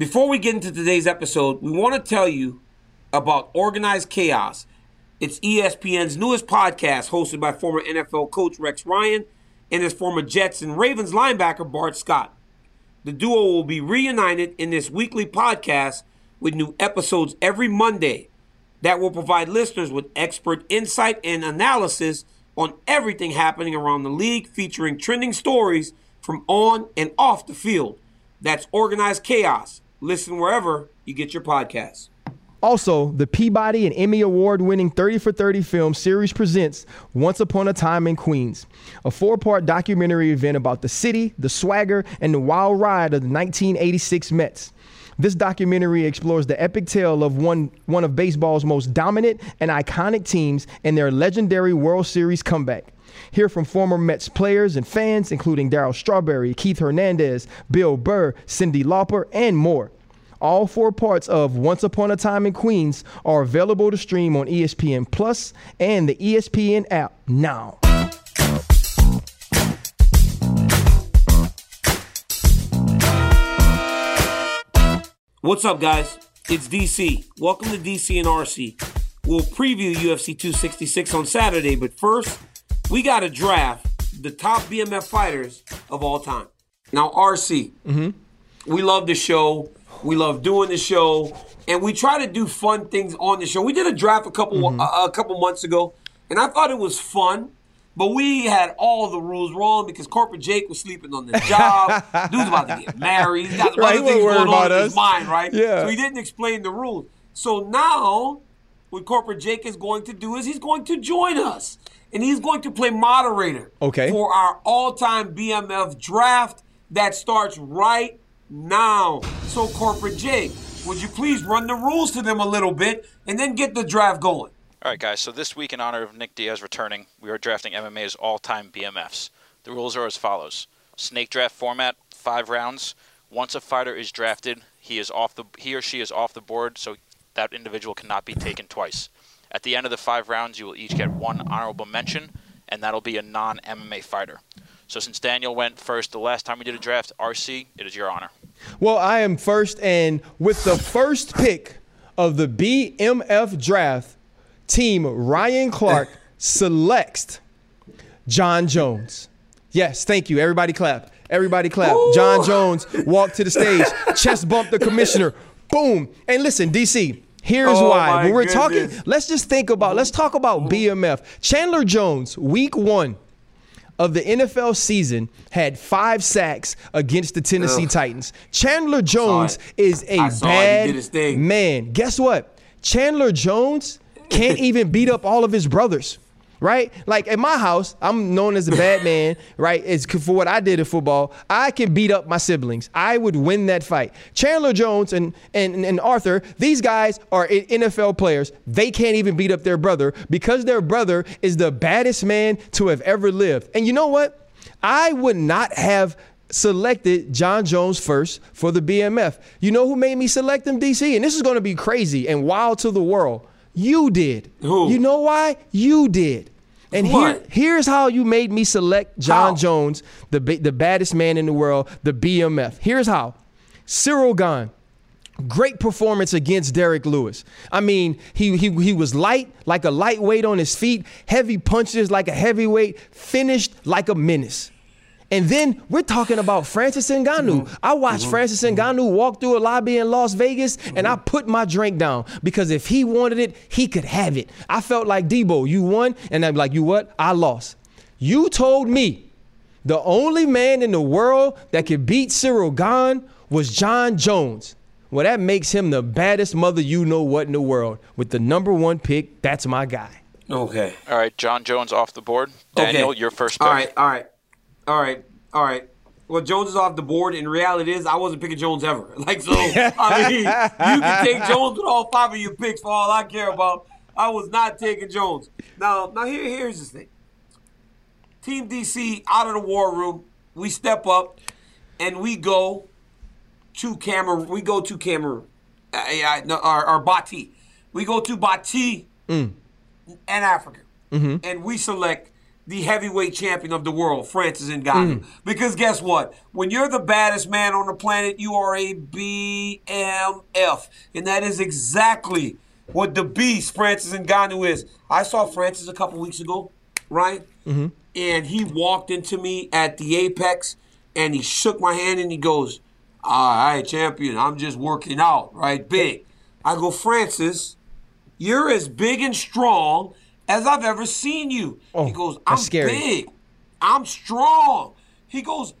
Before we get into today's episode, we want to tell you about Organized Chaos. It's ESPN's newest podcast, hosted by former NFL coach Rex Ryan and his former Jets and Ravens linebacker Bart Scott. The duo will be reunited in this weekly podcast with new episodes every Monday that will provide listeners with expert insight and analysis on everything happening around the league, featuring trending stories from on and off the field. That's Organized Chaos. Listen wherever you get your podcasts. Also, the Peabody and Emmy Award winning 30 for 30 film series presents Once Upon a Time in Queens, a four part documentary event about the city, the swagger, and the wild ride of the 1986 Mets. This documentary explores the epic tale of one, one of baseball's most dominant and iconic teams and their legendary World Series comeback. Hear from former Mets players and fans, including Darryl Strawberry, Keith Hernandez, Bill Burr, Cyndi Lauper, and more. All four parts of Once Upon a Time in Queens are available to stream on ESPN Plus and the ESPN app now. What's up, guys? It's DC. Welcome to DC and RC. We'll preview UFC 266 on Saturday, but first, we got to draft the top BMF fighters of all time. Now, RC, we love the show. We love doing the show, and we try to do fun things on the show. We did a draft a couple a, a couple months ago, and I thought it was fun. But we had all the rules wrong because corporate Jake was sleeping on the job. Dude's about to get married. He's got Right, he other things going on in us. his mind, right? Yeah. So he didn't explain the rules. So now, what corporate Jake is going to do is he's going to join us, and he's going to play moderator. Okay. For our all-time BMF draft that starts right now. So corporate Jake, would you please run the rules to them a little bit, and then get the draft going? All right, guys. So this week, in honor of Nick Diaz returning, we are drafting MMA's all-time BMFs. The rules are as follows: snake draft format, five rounds. Once a fighter is drafted, he is off the he or she is off the board, so that individual cannot be taken twice. At the end of the five rounds, you will each get one honorable mention, and that'll be a non-MMA fighter. So since Daniel went first the last time we did a draft, RC, it is your honor. Well, I am first, and with the first pick of the BMF draft, team Ryan Clark selects Jon Jones. Yes, thank you. Everybody clap. Everybody clap. Jon Jones walked to the stage, chest bumped the commissioner. Boom. And listen, DC, here's Oh, why. When we're goodness. talking, let's just think about, let's talk about BMF. Chandler Jones, week one of the NFL season had five sacks against the Tennessee Titans. Chandler Jones is a I saw it. He bad did his thing. man. Guess what? Chandler Jones can't even beat up all of his brothers. Right? Like at my house, I'm known as a bad man, right? It's for what I did in football. I can beat up my siblings. I would win that fight. Chandler Jones and, and, and Arthur, these guys are NFL players. They can't even beat up their brother because their brother is the baddest man to have ever lived. And you know what? I would not have selected Jon Jones first for the BMF. You know who made me select him, DC? And this is going to be crazy and wild to the world. You did. Who? You know why? You did. And here, here's how you made me select Jon How? Jones, the the baddest man in the world, the BMF. Here's how. Ciryl Gane. Great performance against Derrick Lewis. I mean, he, he he was light, like a lightweight on his feet, heavy punches like a heavyweight, finished like a menace. And then we're talking about Francis Ngannou. Mm-hmm. I watched mm-hmm. Francis mm-hmm. Ngannou walk through a lobby in Las Vegas, and I put my drink down because if he wanted it, he could have it. I felt like Debo, you won, and I'm like, you what? I lost. You told me the only man in the world that could beat Ciryl Gane was Jon Jones. Well, that makes him the baddest mother you know what in the world. With the number one pick, that's my guy. Okay. All right, Jon Jones off the board. Daniel, Okay. your first pick. All right, all right, all right, all right. Well, Jones is off the board. And reality is, I wasn't picking Jones ever. Like so, I mean, you can take Jones with all five of your picks for all I care about. I was not taking Jones. Now, now here, here's the thing. Team DC out of the war room. We step up and we go to Cameroon. We go to Cameroon. Uh, yeah, no, or, or Batié. We go to Batié and Africa. And we select the heavyweight champion of the world, Francis Ngannou. Mm. Because guess what? When you're the baddest man on the planet, you are a BMF. And that is exactly what the beast Francis Ngannou is. I saw Francis a couple weeks ago, right? Mm-hmm. And he walked into me at the Apex and he shook my hand and he goes, All right, champion, I'm just working out, right? Big. I go, Francis, you're as big and strong as I've ever seen you. Oh, he goes, I'm big. I'm strong. He goes,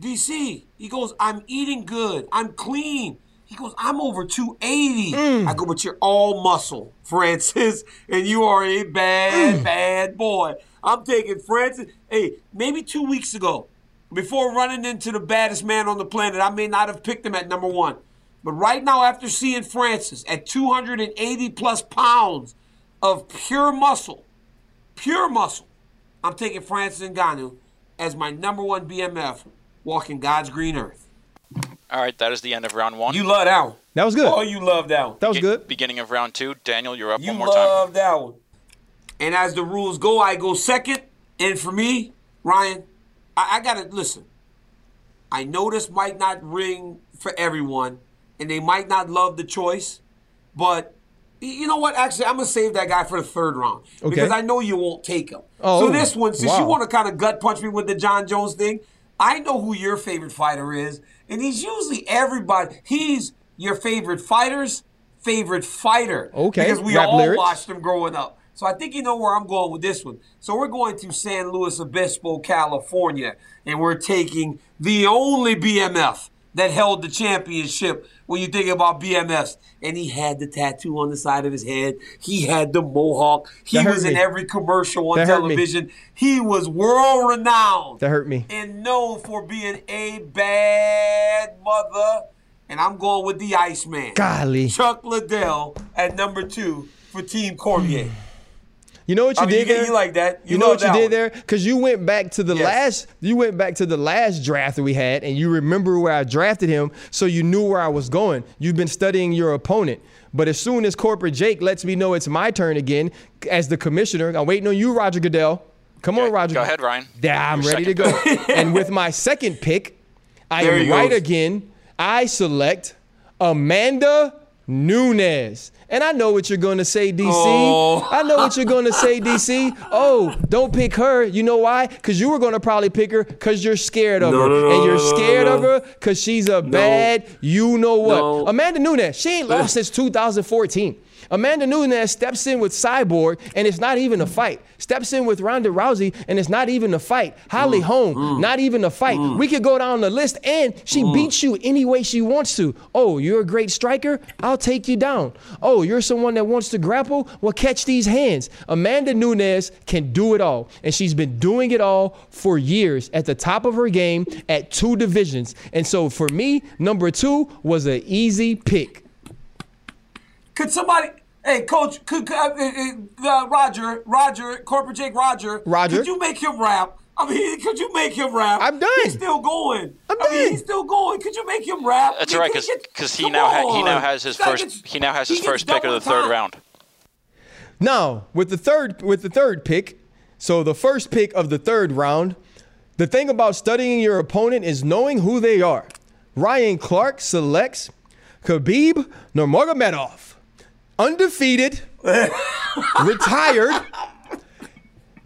DC, he goes, I'm eating good. I'm clean. He goes, I'm over 280. Mm. I go, but you're all muscle, Francis, and you are a bad, Mm. bad boy. I'm taking Francis. Hey, maybe two weeks ago, before running into the baddest man on the planet, I may not have picked him at number one. But right now, after seeing Francis at 280 plus pounds of pure muscle, pure muscle, I'm taking Francis Ngannou as my number one BMF walking God's green earth. All right, that is the end of round one. You love that one. That was good. Oh, you love that one. that was Be- good. Beginning of round two. Daniel, you're up You one more time. You love that one. And as the rules go, I go second. And for me, Ryan, I, I gotta listen. I know this might not ring for everyone, and they might not love the choice, but y- you know what? Actually, I'm gonna save that guy for the third round because I know you won't take him. Oh, so this one, since you want to kind of gut punch me with the Jon Jones thing, I know who your favorite fighter is, and he's usually everybody. He's your favorite fighter's favorite fighter. Okay, because we rap all lyrics. watched them growing up. So I think you know where I'm going with this one. So we're going to San Luis Obispo, California, and we're taking the only BMF that held the championship when you think about BMFs. And he had the tattoo on the side of his head. He had the mohawk. He was in every commercial on That me. television. He was world renowned That hurt me. and known for being a bad mother. And I'm going with the Iceman. Golly. Chuck Liddell at number two for Team Cormier. You know what you I mean, did you, there? you like that? You, know what you did one. there? Because you went back to the Yes. last. You went back to the last draft that we had, and you remember where I drafted him, so you knew where I was going. You've been studying your opponent, but as soon as corporate Jake lets me know it's my turn again as the commissioner, I'm waiting on you, Roger Goodell. Come on, Roger. Go ahead, Ryan. Yeah, I'm Your ready to go. and with my second pick, I There am right goes. again. I select Amanda Nunes. And I know what you're going to say, DC. Oh. I know what you're going to say, DC. Oh, don't pick her. You know why? Because you were going to probably pick her because you're scared of No, her. no, and you're scared no. of her because she's a bad, you know what. Amanda Nunes, she ain't lost since 2014. Amanda Nunes steps in with Cyborg, and it's not even a fight. Steps in with Ronda Rousey, and it's not even a fight. Holly Mm. Holm, not even a fight. We could go down the list, and she Mm. beats you any way she wants to. Oh, you're a great striker? I'll take you down. Oh, you're someone that wants to grapple? Well, catch these hands. Amanda Nunes can do it all, and she's been doing it all for years at the top of her game at two divisions. And so for me, number two was an easy pick. Could somebody, hey, coach, could, could uh, uh, uh, Roger, Roger, Corporate Jake Roger, Roger. could you make him rap? I mean, could you make him rap? I'm done. He's still going. I'm I mean, done. he's still going. Could you make him rap? That's I mean, right, could you- because he come now ha- he now has his This first gets- he now has his first pick of double the third round. Now, with the third with the third pick, so the first pick of the third round, the thing about studying your opponent is knowing who they are. Ryan Clark selects Khabib Nurmagomedov, undefeated, retired.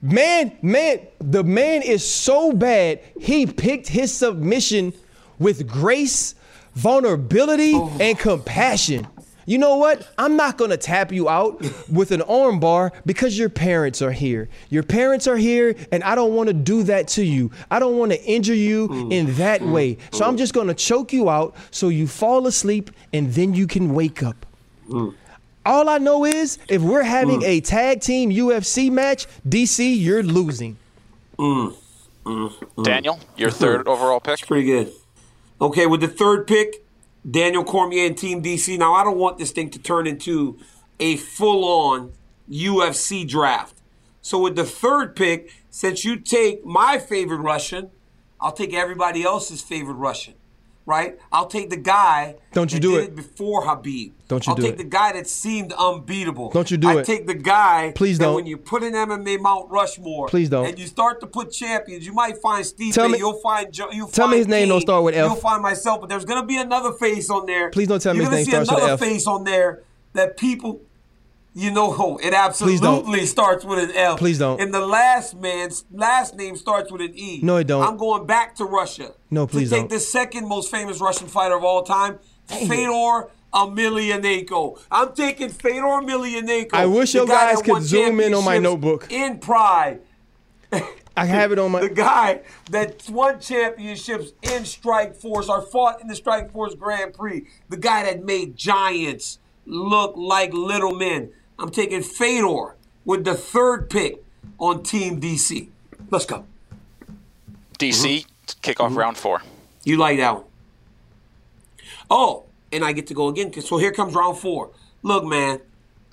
Man, man, the man is so bad. He picked his submission with grace, vulnerability, oh. and compassion. You know what? I'm not going to tap you out with an armbar because your parents are here. Your parents are here, and I don't want to do that to you. I don't want to injure you mm. in that mm. way. So I'm mm. just going to choke you out so you fall asleep and then you can wake up. All I know is if we're having mm. a tag team UFC match, DC, you're losing. Mm. Mm. mm. Daniel, your third overall pick. Pretty good. Okay, with the third pick, Daniel Cormier and Team DC. Now, I don't want this thing to turn into a full on UFC draft. So, with the third pick, since you take my favorite Russian, I'll take everybody else's favorite Russian. Right? I'll take the guy. Don't you do did it. before Khabib. Don't you I'll do take it. the guy that seemed unbeatable. Don't you do I it. take the guy. Please don't. When you put in MMA Mount Rushmore, Please don't. And you start to put champions, you might find Steve. Tell me- You'll find Joe. You'll tell me find his name King, don't start with F. You'll find myself, but there's gonna be another face on there. Please don't tell me his name starts with F. You're gonna see another face on there that people. You know? It absolutely starts with an L. Please don't. And the last man's last name starts with an E. No, it don't. I'm going back to Russia. No, please to take don't. the second most famous Russian fighter of all time, Fedor Emelianenko. I'm taking Fedor Emelianenko. I wish your guys could zoom in on my notebook. In Pride. I have it on my. The guy that won championships in Strikeforce or fought in the Strikeforce Grand Prix. The guy that made giants look like little men. I'm taking Fedor with the third pick on Team DC. Let's go. DC mm-hmm. to kick off mm-hmm. round four. You like that one? Oh, and I get to go again. So here comes round four. Look, man,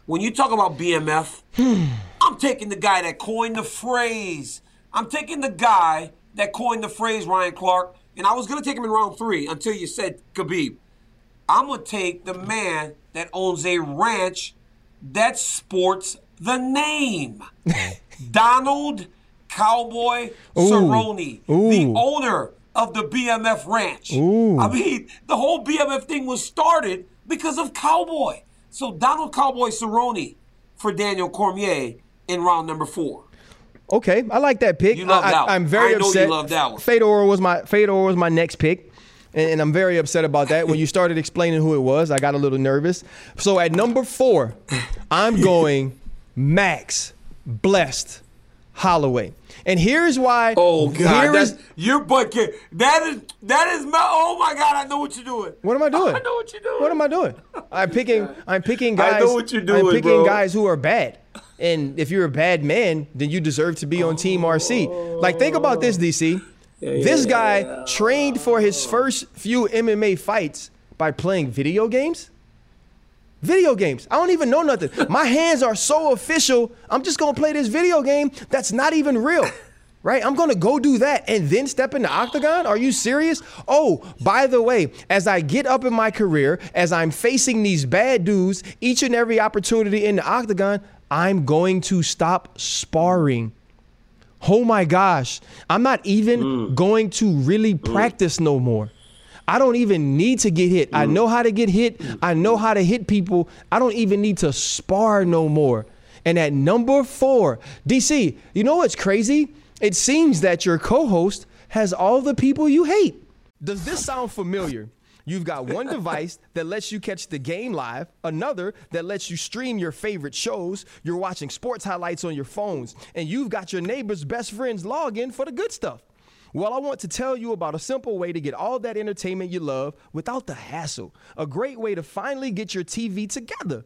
when you talk about BMF, I'm taking the guy that coined the phrase. I'm taking the guy that coined the phrase, Ryan Clark, and I was going to take him in round three until you said Khabib. I'm going to take the man that owns a ranch that sports the name Donald Cowboy Cerrone, the owner of the BMF Ranch. Ooh. I mean, the whole BMF thing was started because of Cowboy. So Donald Cowboy Cerrone for Daniel Cormier in round number four. Okay, I like that pick. You love that one. I, am very I know you upset. love that one. Fedor was my Fedor was my next pick. And, and I'm very upset about that. When you started explaining who it was, I got a little nervous. So at number four, I'm going Max Blessed Holloway. And here's why. Oh God, that's is- your butt kid. That is that is my. Oh my God, I know what you're doing. What am I doing? I know what you're doing. What am I doing? I'm picking. I'm picking guys. I know what you're doing, I'm picking bro. guys who are bad. And if you're a bad man, then you deserve to be on Team RC. Like, think about this, DC. This guy trained for his first few MMA fights by playing video games. Video games. I don't even know nothing. My hands are so official. I'm just gonna play this video game that's not even real. Right? I'm gonna go do that and then step in the octagon? Are you serious? Oh, by the way, as I get up in my career, as I'm facing these bad dudes each and every opportunity in the octagon, I'm going to stop sparring. Oh my gosh. I'm not even mm. going to really mm. practice no more. I don't even need to get hit. I mm. know how to get hit. I know how to hit people. I don't even need to spar no more. And at number four, DC, you know what's crazy? It seems that your co host has all the people you hate. Does this sound familiar? You've got one device that lets you catch the game live, another that lets you stream your favorite shows, you're watching sports highlights on your phones, and you've got your neighbor's best friend's login for the good stuff. Well, I want to tell you about a simple way to get all that entertainment you love without the hassle. A great way to finally get your TV together.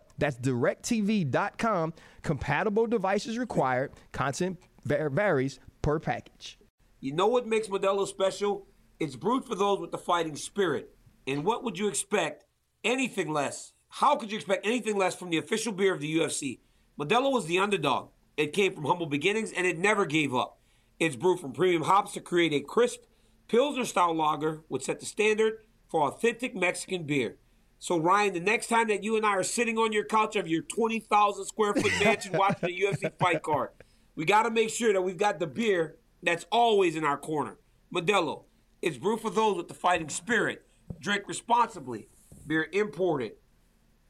That's directv.com. Compatible devices required. Content va- varies per package. You know what makes Modelo special? It's brewed for those with the fighting spirit. And what would you expect? Anything less. How could you expect anything less from the official beer of the UFC? Modelo was the underdog. It came from humble beginnings and it never gave up. It's brewed from premium hops to create a crisp Pilsner style lager, which set the standard for authentic Mexican beer. So, Ryan, the next time that you and I are sitting on your couch of your 20,000 square foot mansion watching a UFC fight card, we got to make sure that we've got the beer that's always in our corner. Modelo. It's brewed for those with the fighting spirit. Drink responsibly. Beer imported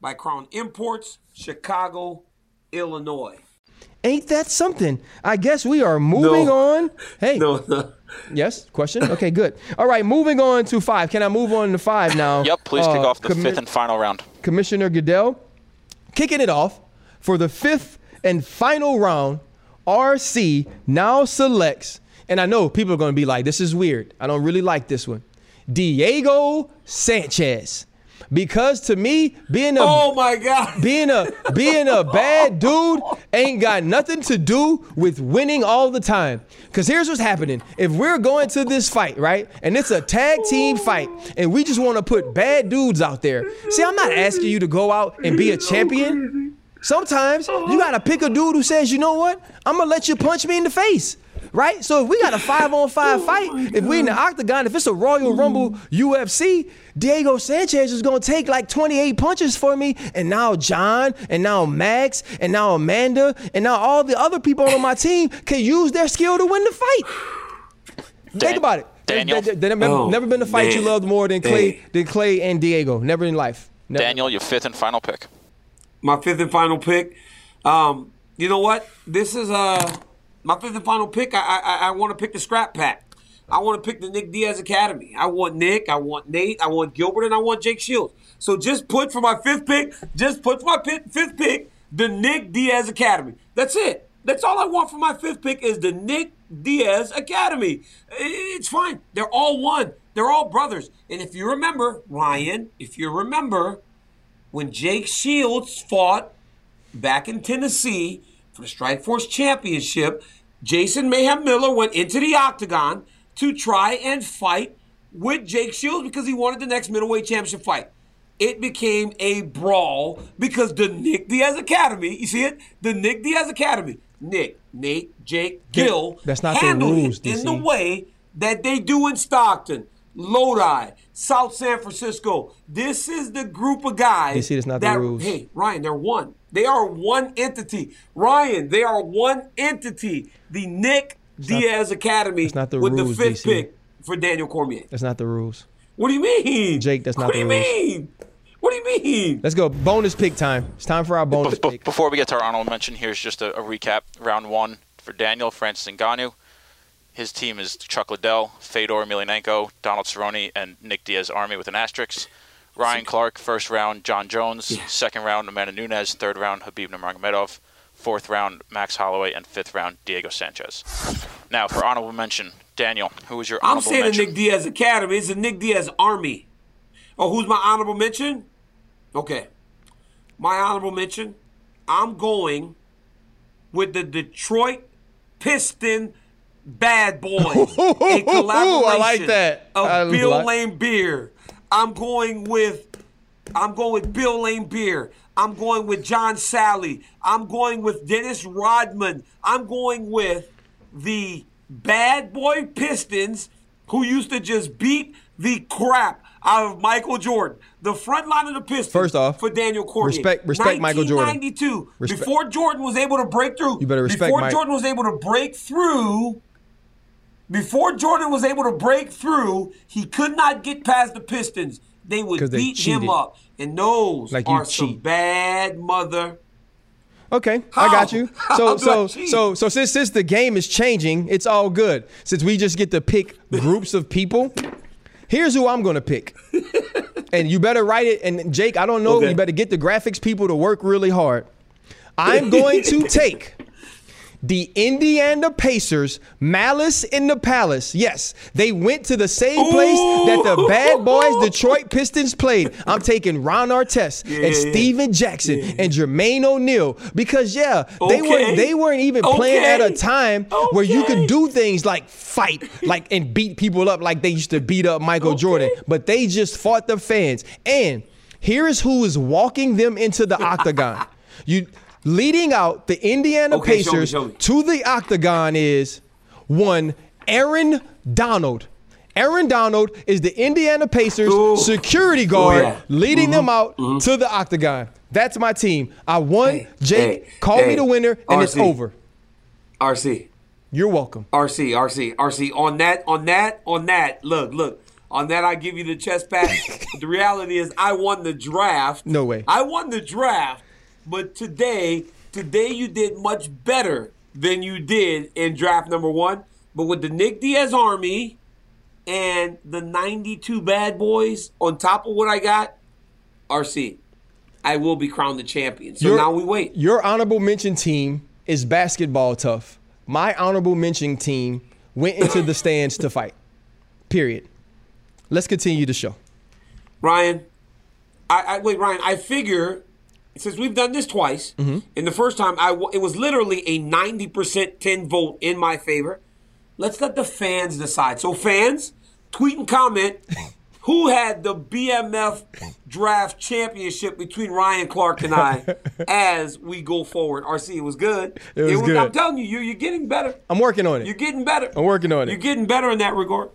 by Crown Imports, Chicago, Illinois. Ain't that something? I guess we are moving No. on. Hey, no. no. yes, question? Okay, good. All right, moving on to five. Can I move on to five now? Yep, please kick Uh, off the commi- fifth and final round. Commissioner Goodell, kicking it off for the fifth and final round. RC now selects, and I know people are going to be like, this is weird. I don't really like this one. Diego Sanchez. Because to me, being a Oh my God. being a being a bad dude ain't got nothing to do with winning all the time. Cause here's what's happening. If we're going to this fight, right, and it's a tag team fight, and we just want to put bad dudes out there. See, I'm not asking you to go out and be a champion. Sometimes you gotta pick a dude who says, you know what? I'm gonna let you punch me in the face. Right? So if we got a five on five fight, if we in the octagon, if it's a Royal Rumble UFC, Diego Sanchez is gonna take like 28 punches for me. And now Jon, and now Max, and now Amanda, and now all the other people on my team can use their skill to win the fight. Think about it. Daniel? There, there- there never, Oh, never been a fight you loved more than Clay, Hey. than Clay and Diego. Never in life. Never. Daniel, your fifth and final pick. my fifth and final pick. Um, you know what? This is uh my fifth and final pick. I I, I want to pick the scrap pack. I want to pick the Nick Diaz Academy. I want Nick. I want Nate. I want Gilbert, and I want Jake Shields. So just put for my fifth pick. Just put for my pi- fifth pick the Nick Diaz Academy. That's it. That's all I want for my fifth pick is the Nick Diaz Academy. It's fine. They're all one. They're all brothers. And if you remember, Ryan, if you remember, when Jake Shields fought back in Tennessee for the Strikeforce Championship, Jason Mayhem Miller went into the octagon to try and fight with Jake Shields because he wanted the next middleweight championship fight. It became a brawl because the Nick Diaz Academy, you see it? The Nick Diaz Academy, Nick, Nate, Jake, Gil, That's not handled rules, it in the way that they do in Stockton, Lodi, South San Francisco. This is the group of guys. DC, that's not the rules. Hey, Ryan, they're one. They are one entity. Ryan, they are one entity. The Nick Diaz Academy not the with rules, the fifth DC. pick for Daniel Cormier. That's not the rules. What do you mean? Jake, that's not What do the you rules. mean? What do you mean? Let's go. Bonus pick time. It's time for our bonus Be- pick. before we get to our honorable mention, here's just a, a recap. Round one for Daniel, Francis Ngannou. His team is Chuck Liddell, Fedor Emelianenko, Donald Cerrone, and Nick Diaz Army with an asterisk. Ryan Clark, first round, Jon Jones. Second round, Amanda Nunes. Third round, Khabib Nurmagomedov. Fourth round, Max Holloway. And fifth round, Diego Sanchez. Now, for honorable mention, Daniel, who is your I'm honorable saying the? Nick Diaz Academy. It's the Nick Diaz Army. Oh, who's my honorable mention? Okay. My honorable mention, I'm going with the Detroit Piston Bad Boys. a collaboration I like that. Of I Bill like- Lane Beer. I'm going with I'm going with Bill Laimbeer. I'm going with John Salley. I'm going with Dennis Rodman. I'm going with the bad boy Pistons who used to just beat the crap out of Michael Jordan. The front line of the Pistons First off, for Daniel Cormier. respect- respect Michael Jordan. 1992, before Jordan was able to break through. You better respect Before Mike. Jordan was able to break through before Jordan was able to break through, he could not get past the Pistons. They would they beat him up. And those Like are some bad mother. Okay, How? I got you. So so so so since since the game is changing, it's all good. Since we just get to pick groups of people, here's who I'm gonna pick. and you better write it. And Jake, I don't know. Okay. You better get the graphics people to work really hard. I'm going to take the Indiana Pacers, Malice in the Palace. Yes, they went to the same place that the bad boys Detroit Pistons played. I'm taking Ron Artest Yeah, and yeah, yeah. Stephen Jackson and Jermaine O'Neal because yeah, they Okay. weren't they weren't even playing at a Okay. time where you could do things like fight like and beat people up like they used to beat up Michael Jordan, but they just fought the fans. And here's who is walking them into the octagon. You leading out the Indiana Okay, show me, Pacers show me. to the octagon is one Aaron Donald. Aaron Donald is the Indiana Pacers Ooh. security guard yeah. Mm-hmm. leading them out to the octagon. That's my team. I won. Hey, Jake, hey, call me the winner, and it's over. RC. You're welcome. RC, RC, RC. On that, on that, on that. Look, look. On that, I give you the chest pat. But the reality is, I won the draft. No way. I won the draft, but today, today you did much better than you did in draft number one. But with the Nick Diaz Army and the 92 Bad Boys on top of what I got, RC, I will be crowned the champion. So Your- now we wait. Your honorable mention team is basketball tough. My honorable mention team went into the stands to fight. Period. Let's continue the show. Ryan, I, I wait, Ryan. I figure since we've done this twice, Mm-hmm. and the first time I w- it was literally a ninety percent ten vote in my favor. Let's let the fans decide. So fans, tweet and comment who had the BMF draft championship between Ryan Clark and I as we go forward. RC, it was good. It was good. I'm telling you, you're, you're getting better. I'm working on it. You're getting better. I'm working on it. You're getting better in that regard.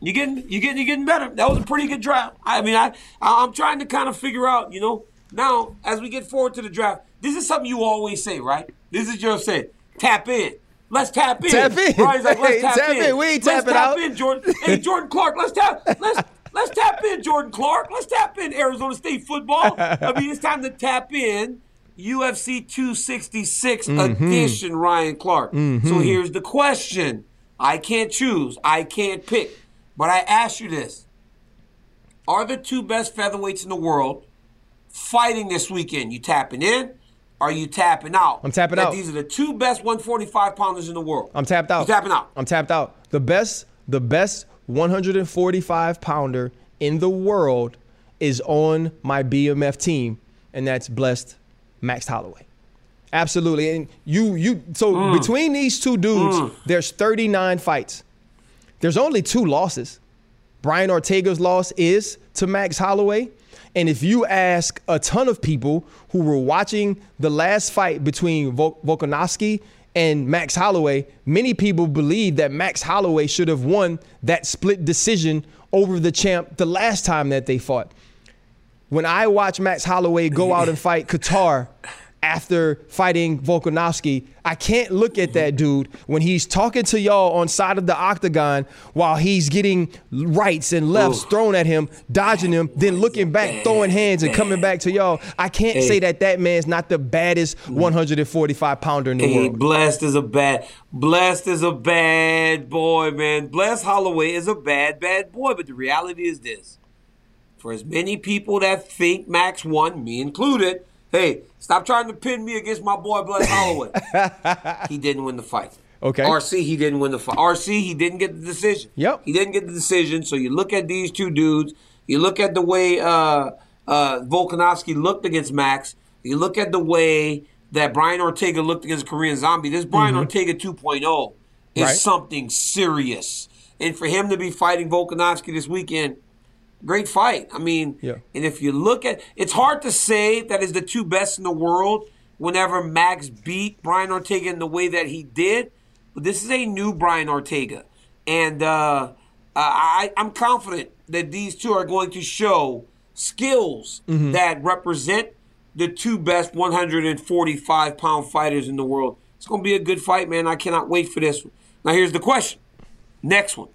You're getting, you're getting, you're getting better. That was a pretty good draft. I mean, I, I'm trying to kind of figure out, you know, now as we get forward to the draft, this is something you always say, right? This is your say, tap in. Let's tap in. Tap in. Ryan's like, let's Hey, tap, tap in. in. We ain't let's tap out. in, Jordan. Hey, Jordan Clark, let's tap. Let's let's tap in, Jordan Clark. Let's tap in Arizona State football. I mean, it's time to tap in. UFC 266 Mm-hmm. edition, Ryan Clark. So here's the question. I can't choose. I can't pick. But I ask you this. Are the two best featherweights in the world fighting this weekend? You tapping in? Are you tapping out? I'm tapping That out. These are the two best 145 pounders in the world. I'm tapped out. You tapping out. I'm tapped out. The best, the best 145 pounder in the world is on my BMF team, and that's blessed Max Holloway. Absolutely. And you you so Mm. between these two dudes, there's 39 fights. There's only two losses. Brian Ortega's loss is to Max Holloway. And if you ask a ton of people who were watching the last fight between Vol- Volkanovski and Max Holloway, many people believe that Max Holloway should have won that split decision over the champ the last time that they fought. When I watch Max Holloway go out and fight Kattar after fighting Volkanovski, I can't look at that dude when he's talking to y'all on side of the octagon while he's getting rights and lefts Ooh. thrown at him, dodging him, then looking back, throwing hands and coming back to y'all. I can't say that that man's not the baddest 145 pounder in the Hey, world. blessed is a bad, blessed is a bad boy, man. Blessed Holloway is a bad, bad boy. But the reality is this: for as many people that think Max won, me included, hey, stop trying to pin me against my boy Blessed Holloway. he didn't win the fight. Okay. RC, he didn't win the fight. RC, he didn't get the decision. Yep. He didn't get the decision. So you look at these two dudes. You look at the way uh, uh, Volkanovski looked against Max. You look at the way that Brian Ortega looked against Korean Zombie. This Brian Ortega 2.0 is Mm-hmm. Right. something serious. And for him to be fighting Volkanovski this weekend, great fight. I mean, Yeah. and if you look at, it's hard to say that is the two best in the world. Whenever Max beat Brian Ortega in the way that he did, but this is a new Brian Ortega, and uh, I, I'm confident that these two are going to show skills Mm-hmm. that represent the two best 145 pound fighters in the world. It's going to be a good fight, man. I cannot wait for this one. Now, here's the question. Next one.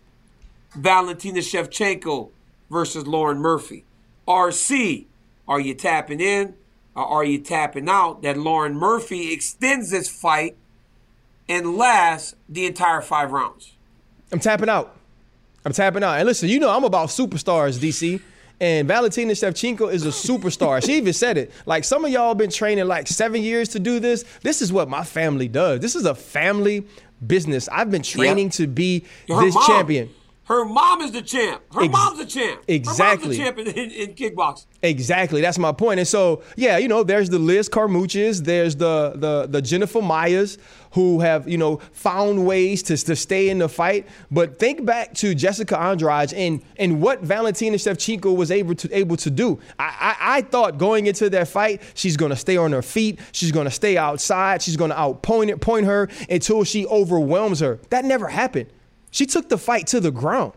Valentina Shevchenko versus Lauren Murphy. RC, are you tapping in or are you tapping out that Lauren Murphy extends this fight and lasts the entire five rounds? I'm tapping out. I'm tapping out. And listen, you know I'm about superstars, DC. And Valentina Shevchenko is a superstar. she even said it. Like some of y'all been training like seven years to do this. This is what my family does. This is a family business. I've been training to be Her this mom- champion. Her mom is the champ. Her Ex- mom's the champ. exactly. Her mom's the champ in, in, in kickboxing. Exactly. That's my point. And so, yeah, you know, there's the Liz Carmouches, there's the the the Jennifer Maia who have, you know, found ways to, to stay in the fight. But think back to Jessica Andrade and and what Valentina Shevchenko was able to able to do. I, I, I thought going into that fight, she's gonna stay on her feet, she's gonna stay outside, she's gonna outpoint it, point her until she overwhelms her. That never happened. She took the fight to the ground.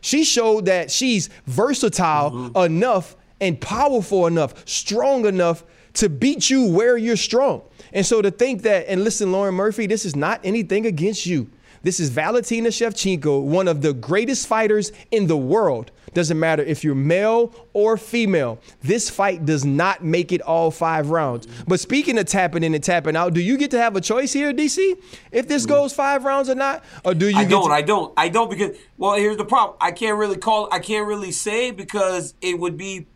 She showed that she's versatile mm-hmm. enough and powerful enough, strong enough to beat you where you're strong. And so to think that, and listen, Lauren Murphy, this is not anything against you. This is Valentina Shevchenko, one of the greatest fighters in the world. Doesn't matter if you're male or female. This fight does not make it all five rounds. But speaking of tapping in and tapping out, do you get to have a choice here, DC? If this goes five rounds or not? Or do you I get don't. to- I don't. I don't because well, here's the problem. I can't really call. I can't really say because it would be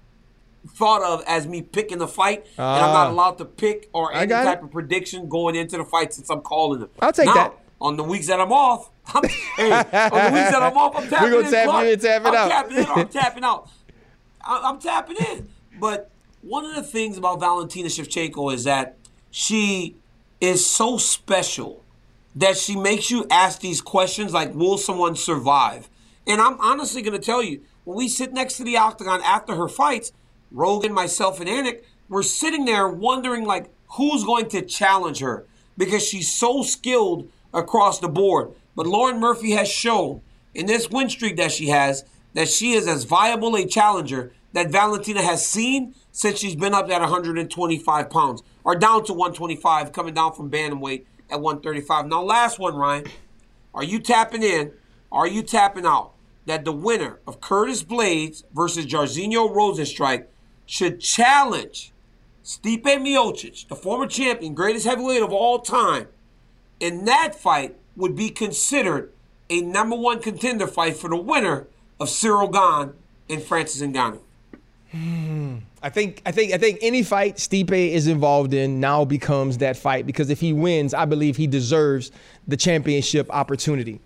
thought of as me picking the fight, and I'm not Ah. allowed to pick or any type it. of prediction going into the fight since I'm calling them. I'll take now, that. On the weeks that I'm off, I'm, hey, on the weeks that I'm off, I'm tapping gonna in. tap Clark. you in, tapping I'm out. tapping in I'm tapping out. I- I'm tapping in, but one of the things about Valentina Shevchenko is that she is so special that she makes you ask these questions like, will someone survive? And I'm honestly going to tell you, when we sit next to the octagon after her fights, Rogan, myself, and Anik, we're sitting there wondering like, who's going to challenge her because she's so skilled across the board. But Lauren Murphy has shown in this win streak that she has that she is as viable a challenger that Valentina has seen since she's been up at 125 pounds or down to 125, coming down from bantamweight at 135. Now, last one, Ryan. Are you tapping in? Are you tapping out? That the winner of Curtis Blaydes versus Jairzinho Rozenstruik should challenge Stipe Miocic, the former champion, greatest heavyweight of all time. In that fight would be considered a number one contender fight for the winner of Ciryl Gane and Francis Ngannou. Hmm. I think I think I think any fight Stipe is involved in now becomes that fight because if he wins, I believe he deserves the championship opportunity.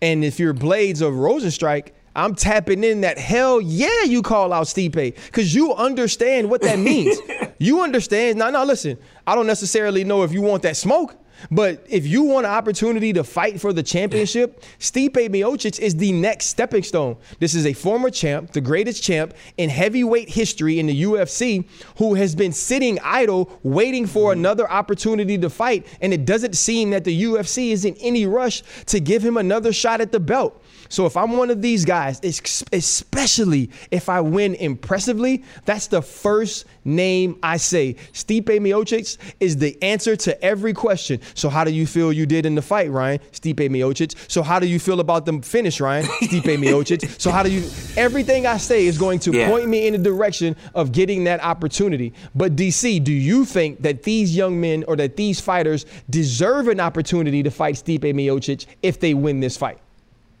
And if you're Blaydes of Rozenstruik, I'm tapping in that hell yeah you call out Stipe because you understand what that means. you understand. Now, now listen, I don't necessarily know if you want that smoke. But if you want an opportunity to fight for the championship, Stipe Miocic is the next stepping stone. This is a former champ, the greatest champ in heavyweight history in the UFC, who has been sitting idle waiting for mm-hmm. another opportunity to fight. And it doesn't seem that the UFC is in any rush to give him another shot at the belt. So if I'm one of these guys, especially if I win impressively, that's the first name I say. Stipe Miocic is the answer to every question. So how do you feel you did in the fight, Ryan? Stipe Miocic. So how do you feel about the finish, Ryan? Stipe Miocic. So how do you? Everything I say is going to yeah. point me in the direction of getting that opportunity. But DC, do you think that these young men or that these fighters deserve an opportunity to fight Stipe Miocic if they win this fight?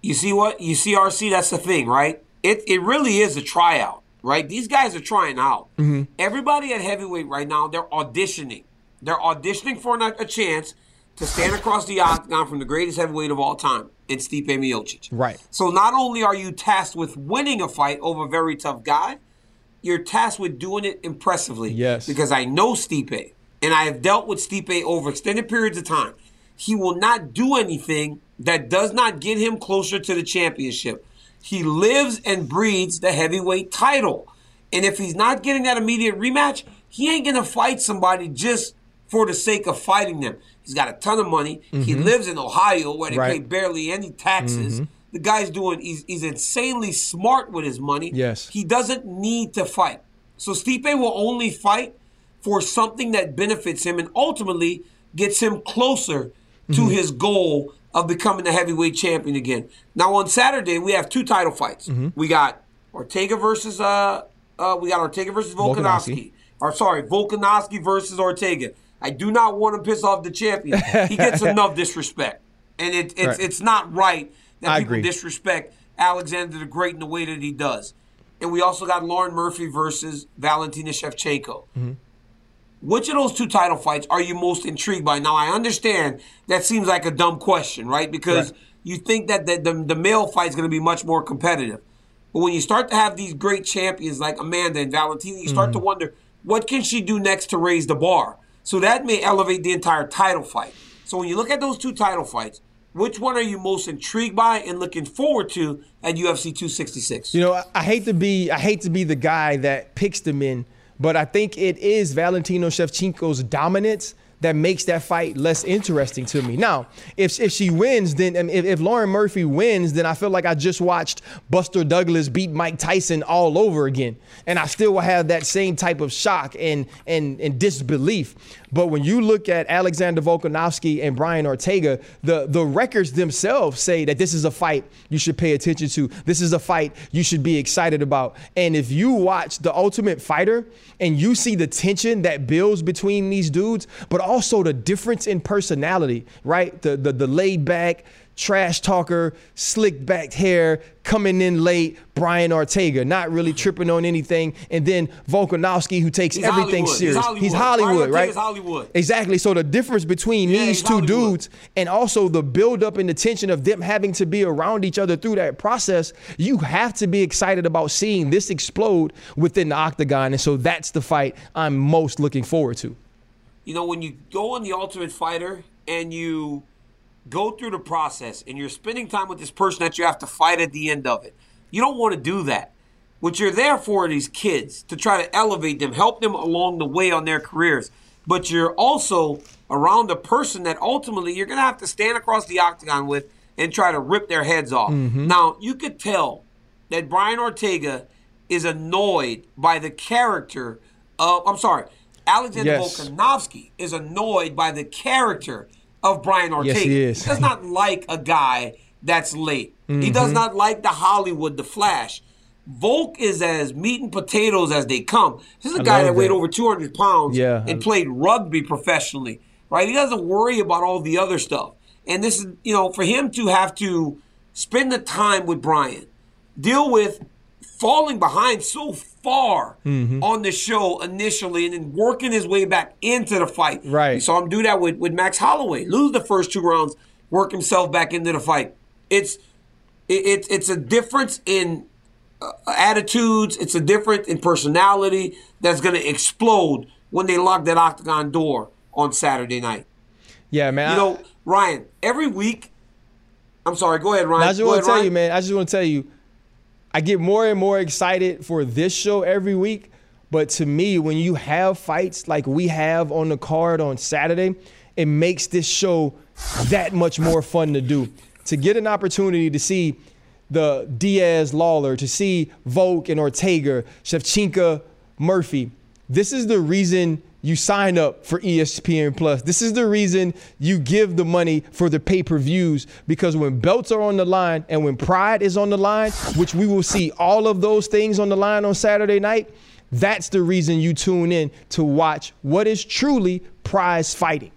You see what? You see RC, that's the thing, right? It it really is a tryout, right? These guys are trying out. Mm-hmm. Everybody at heavyweight right now, they're auditioning. They're auditioning for a chance to stand across the octagon from the greatest heavyweight of all time. It's Stipe Miocic. Right. So not only are you tasked with winning a fight over a very tough guy, you're tasked with doing it impressively. Yes. Because I know Stipe, and I have dealt with Stipe over extended periods of time. He will not do anything that does not get him closer to the championship. He lives and breathes the heavyweight title. And if he's not getting that immediate rematch, he ain't going to fight somebody just for the sake of fighting them. He's got a ton of money. Mm-hmm. He lives in Ohio where they right. pay barely any taxes. Mm-hmm. The guy's doing, he's, he's insanely smart with his money. Yes. He doesn't need to fight. So Stipe will only fight for something that benefits him and ultimately gets him closer mm-hmm. to his goal of becoming the heavyweight champion again. Now on Saturday we have two title fights. Mm-hmm. We got Ortega versus uh uh we got Ortega versus Volkanovski. Volkanovski. Or sorry, Volkanovski versus Ortega. I do not want to piss off the champion. He gets enough disrespect, and it, it's right. it's not right that I people agree. disrespect Alexander the Great in the way that he does. And we also got Lauren Murphy versus Valentina Shevchenko. Mm-hmm. Which of those two title fights are you most intrigued by? Now, I understand that seems like a dumb question, right? Because right. you think that the, the, the male fight is going to be much more competitive. But when you start to have these great champions like Amanda and Valentina, you start mm-hmm. to wonder what can she do next to raise the bar? So that may elevate the entire title fight. So when you look at those two title fights, which one are you most intrigued by and looking forward to at UFC 266? You know, I hate to be I hate to be the guy that picks them in – but I think it is Valentino Shevchenko's dominance that makes that fight less interesting to me. Now, if if she wins, then if, if Lauren Murphy wins, then I feel like I just watched Buster Douglas beat Mike Tyson all over again, and I still will have that same type of shock and and and disbelief. But when you look at Alexander Volkanovski and Brian Ortega, the, the records themselves say that this is a fight you should pay attention to. This is a fight you should be excited about. And if you watch The Ultimate Fighter and you see the tension that builds between these dudes, but also the difference in personality, right? The the, the laid back, trash talker, slick backed hair, coming in late, Brian Ortega, not really tripping on anything. And then Volkanovski, who takes He's everything Hollywood. serious. He's Hollywood. He's Hollywood, right? Hollywood. Exactly. So the difference between Yeah, these two Hollywood. dudes and also the build up and the tension of them having to be around each other through that process, you have to be excited about seeing this explode within the octagon. And so that's the fight I'm most looking forward to. You know, when you go on the Ultimate Fighter and you go through the process and you're spending time with this person that you have to fight at the end of it, you don't want to do that. What you're there for are these kids to try to elevate them, help them along the way on their careers. But you're also around a person that ultimately you're going to have to stand across the octagon with and try to rip their heads off. Mm-hmm. Now, you could tell that Brian Ortega is annoyed by the character of, I'm sorry, Alexander Yes. Volkanovski is annoyed by the character of Brian Ortega. he is. does not like a guy that's late. He Mm-hmm. does not like the Hollywood, the Flash. Volk is as meat and potatoes as they come. This is a I guy love that weighed that. over 200 pounds Yeah. and played rugby professionally, right? He doesn't worry about all the other stuff. And this is, you know, for him to have to spend the time with Brian, deal with falling behind so far Mm-hmm. on the show initially and then working his way back into the fight. Right. You saw him do that with, with Max Holloway, lose the first two rounds, work himself back into the fight. It's it, it's it's a difference in uh, attitudes. It's a difference in personality that's going to explode when they lock that octagon door on Saturday night. Yeah, man. You know, Ryan, every week. I'm sorry. Go ahead, Ryan. I just want to tell Ryan. you, man. I just want to tell you, I get more and more excited for this show every week. But to me, when you have fights like we have on the card on Saturday, it makes this show that much more fun to do. To get an opportunity to see the Diaz Lawler, to see Volk and Ortega, Shevchenko, Murphy. This is the reason you sign up for ESPN Plus. This is the reason you give the money for the pay-per-views because when belts are on the line and when pride is on the line, which we will see all of those things on the line on Saturday night, that's the reason you tune in to watch what is truly prize fighting.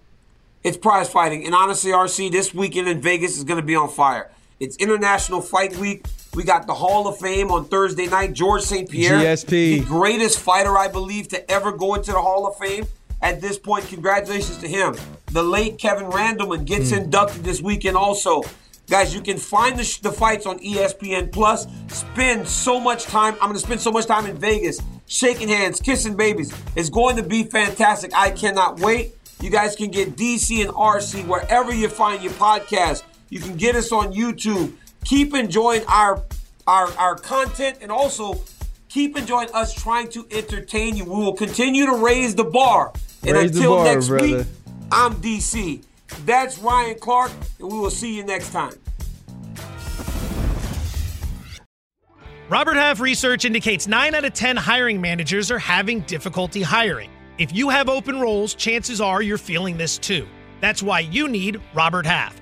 It's prize fighting. And honestly, RC, this weekend in Vegas is going to be on fire. It's International Fight Week. We got the Hall of Fame on Thursday night. Georges St. Pierre, GSP. the greatest fighter, I believe, to ever go into the Hall of Fame. At this point, congratulations to him. The late Kevin Randleman gets hmm. inducted this weekend also. Guys, you can find the, sh- the fights on ESPN Plus. Spend so much time. I'm going to spend so much time in Vegas, shaking hands, kissing babies. It's going to be fantastic. I cannot wait. You guys can get DC and RC wherever you find your podcast. You can get us on YouTube. Keep enjoying our our our content and also keep enjoying us trying to entertain you. We will continue to raise the bar. And Raise the until bar, next brother. week, I'm DC. That's Ryan Clark, and we will see you next time. Robert Half research indicates 9 out of 10 hiring managers are having difficulty hiring. If you have open roles, chances are you're feeling this too. That's why you need Robert Half.